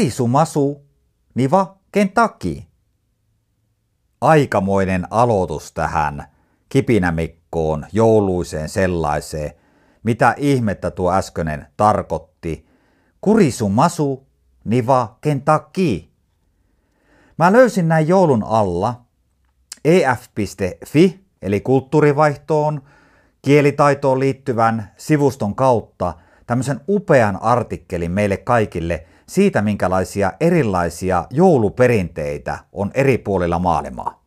Kurisumasu niva Kentucky. Aikamoinen aloitus tähän kipinämikkoon, jouluiseen sellaiseen. Mitä ihmettä tuo äskeinen tarkoitti? Kurisumasu niva Kentucky. Mä löysin näin joulun alla ef.fi eli kulttuurivaihtoon, kielitaitoon liittyvän sivuston kautta tämmöisen upean artikkelin meille kaikille siitä, minkälaisia erilaisia jouluperinteitä on eri puolilla maailmaa.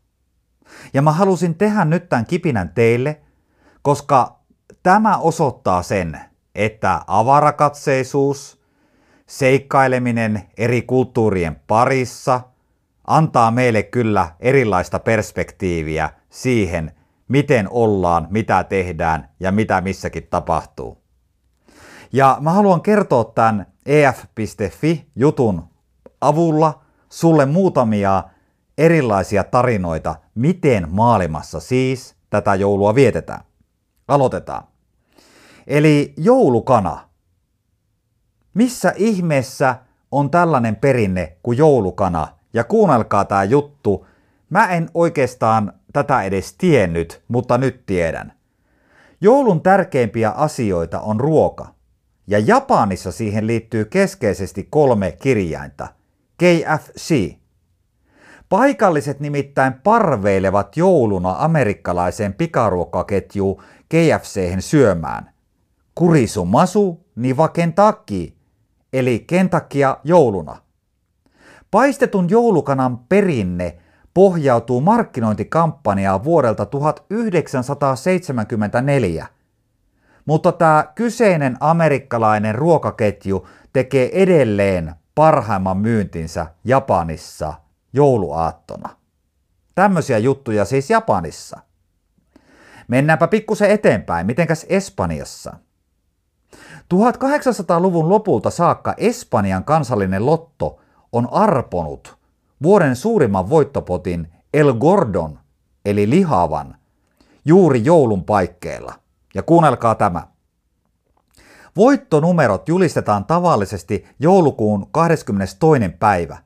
Ja mä halusin tehdä nyt tämän kipinän teille, koska tämä osoittaa sen, että avarakatseisuus, seikkaileminen eri kulttuurien parissa antaa meille kyllä erilaista perspektiiviä siihen, miten ollaan, mitä tehdään ja mitä missäkin tapahtuu. Ja mä haluan kertoa tämän ef.fi-jutun avulla sulle muutamia erilaisia tarinoita, miten maailmassa siis tätä joulua vietetään. Aloitetaan. Eli joulukana. Missä ihmeessä on tällainen perinne kuin joulukana? Ja kuunnelkaa tämä juttu. Mä en oikeastaan tätä edes tiennyt, mutta nyt tiedän. Joulun tärkeimpiä asioita on ruoka. Ja Japanissa siihen liittyy keskeisesti kolme kirjainta. KFC. Paikalliset nimittäin parveilevat jouluna amerikkalaiseen pikaruokaketjuun KFChen syömään. Kurisumasu niva Kentucky, eli Kentakia jouluna. Paistetun joulukanan perinne pohjautuu markkinointikampanjaan vuodelta 1974. Mutta tämä kyseinen amerikkalainen ruokaketju tekee edelleen parhaimman myyntinsä Japanissa jouluaattona. Tämmöisiä juttuja siis Japanissa. Mennäänpä pikkusen eteenpäin, mitenkäs Espanjassa? 1800-luvun lopulta saakka Espanjan kansallinen lotto on arponut vuoden suurimman voittopotin El Gordon, eli lihavan, juuri joulun paikkeilla. Ja kuunnelkaa tämä. Voittonumerot julistetaan tavallisesti joulukuun 22. päivä,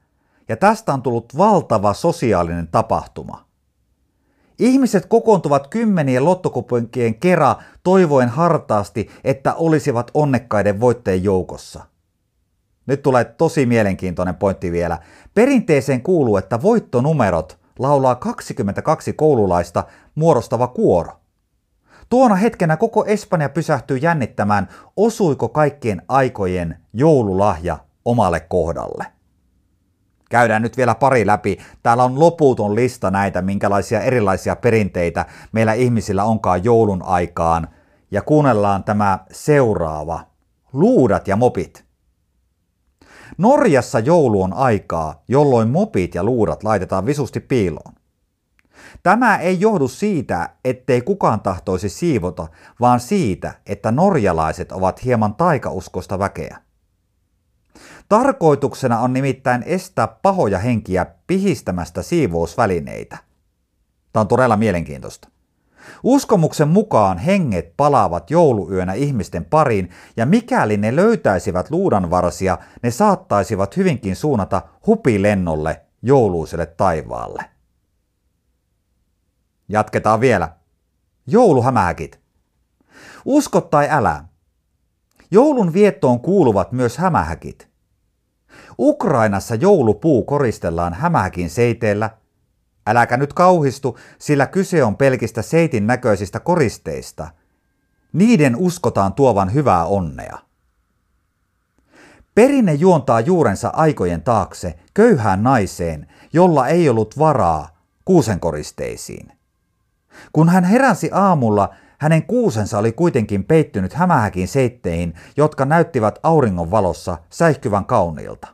ja tästä on tullut valtava sosiaalinen tapahtuma. Ihmiset kokoontuvat kymmenien lottokuponkien kerran toivoen hartaasti, että olisivat onnekkaiden voitteen joukossa. Nyt tulee tosi mielenkiintoinen pointti vielä. Perinteeseen kuuluu, että voittonumerot laulaa 22 koululaista muodostava kuoro. Tuona hetkenä koko Espanja pysähtyy jännittämään, osuiko kaikkien aikojen joululahja omalle kohdalle. Käydään nyt vielä pari läpi. Täällä on loputon lista näitä, minkälaisia erilaisia perinteitä meillä ihmisillä onkaan joulun aikaan. Ja kuunnellaan tämä seuraava. Luudat ja mopit. Norjassa joulu on aikaa, jolloin mopit ja luudat laitetaan visusti piiloon. Tämä ei johdu siitä, ettei kukaan tahtoisi siivota, vaan siitä, että norjalaiset ovat hieman taikauskosta väkeä. Tarkoituksena on nimittäin estää pahoja henkiä pihistämästä siivousvälineitä. Tämä on todella mielenkiintoista. Uskomuksen mukaan henget palaavat jouluyönä ihmisten pariin ja mikäli ne löytäisivät luudanvarsia, ne saattaisivat hyvinkin suunnata hupilennolle jouluiselle taivaalle. Jatketaan vielä. Jouluhämähäkit. Usko tai älä. Joulun viettoon kuuluvat myös hämähäkit. Ukrainassa joulupuu koristellaan hämähäkin seiteellä. Äläkä nyt kauhistu, sillä kyse on pelkistä seitin näköisistä koristeista. Niiden uskotaan tuovan hyvää onnea. Perinne juontaa juurensa aikojen taakse köyhään naiseen, jolla ei ollut varaa kuusenkoristeisiin. Kun hän heräsi aamulla, hänen kuusensa oli kuitenkin peittynyt hämähäkin seitteihin, jotka näyttivät auringon valossa säihkyvän kauniilta.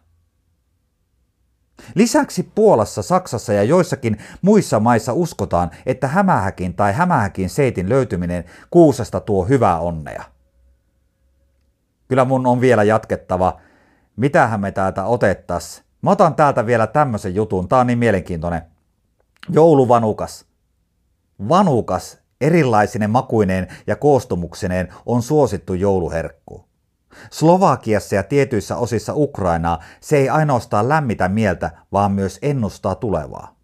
Lisäksi Puolassa, Saksassa ja joissakin muissa maissa uskotaan, että hämähäkin tai hämähäkin seitin löytyminen kuusesta tuo hyvää onnea. Kyllä mun on vielä jatkettava. Mitähän me täältä otettas? Mä otan täältä vielä tämmöisen jutun. Tää on niin mielenkiintoinen. Jouluvanukas. Vanukas erilaisine makuineen ja koostumuksineen on suosittu jouluherkku. Slovakiassa ja tietyissä osissa Ukrainaa se ei ainoastaan lämmitä mieltä, vaan myös ennustaa tulevaa.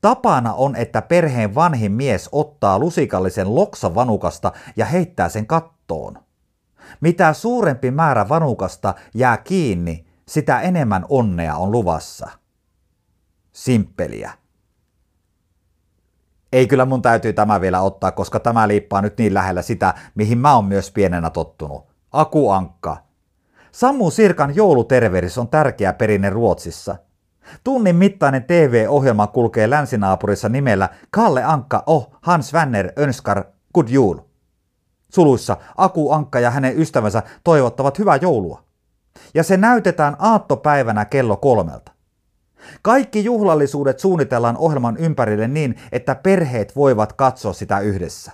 Tapana on, että perheen vanhin mies ottaa lusikallisen loksa vanukasta ja heittää sen kattoon. Mitä suurempi määrä vanukasta jää kiinni, sitä enemmän onnea on luvassa. Simppeliä. Ei kyllä mun täytyy tämä vielä ottaa, koska tämä liippaa nyt niin lähellä sitä, mihin mä oon myös pienenä tottunut. Akuankka. Sammu Sirkan joulutervehdys on tärkeä perinne Ruotsissa. Tunnin mittainen TV-ohjelma kulkee länsinaapurissa nimellä Kalle Ankka oh Hans Wenner Önskar Good Jul. Suluissa Aku Ankka ja hänen ystävänsä toivottavat hyvää joulua. Ja se näytetään aattopäivänä kello kolmelta. Kaikki juhlallisuudet suunnitellaan ohjelman ympärille niin, että perheet voivat katsoa sitä yhdessä.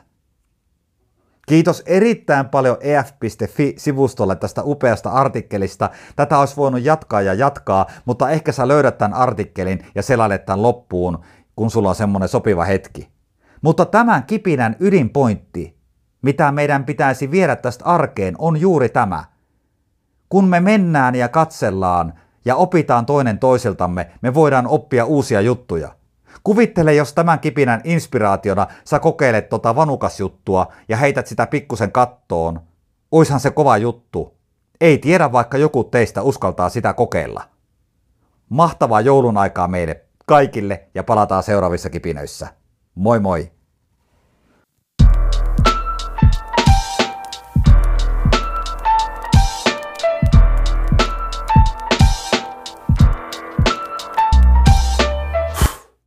Kiitos erittäin paljon ef.fi-sivustolle tästä upeasta artikkelista. Tätä olisi voinut jatkaa ja jatkaa, mutta ehkä sä löydät tämän artikkelin ja selailet tämän loppuun, kun sulla on semmoinen sopiva hetki. Mutta tämän kipinän ydinpointti, mitä meidän pitäisi viedä tästä arkeen, on juuri tämä. Kun me mennään ja katsellaan ja opitaan toinen toisiltamme, me voidaan oppia uusia juttuja. Kuvittele, jos tämän kipinän inspiraationa sä kokeilet tota vanukasjuttua ja heität sitä pikkusen kattoon. Oishan se kova juttu. Ei tiedä, vaikka joku teistä uskaltaa sitä kokeilla. Mahtavaa joulun aikaa meille kaikille ja palataan seuraavissa kipinöissä. Moi moi!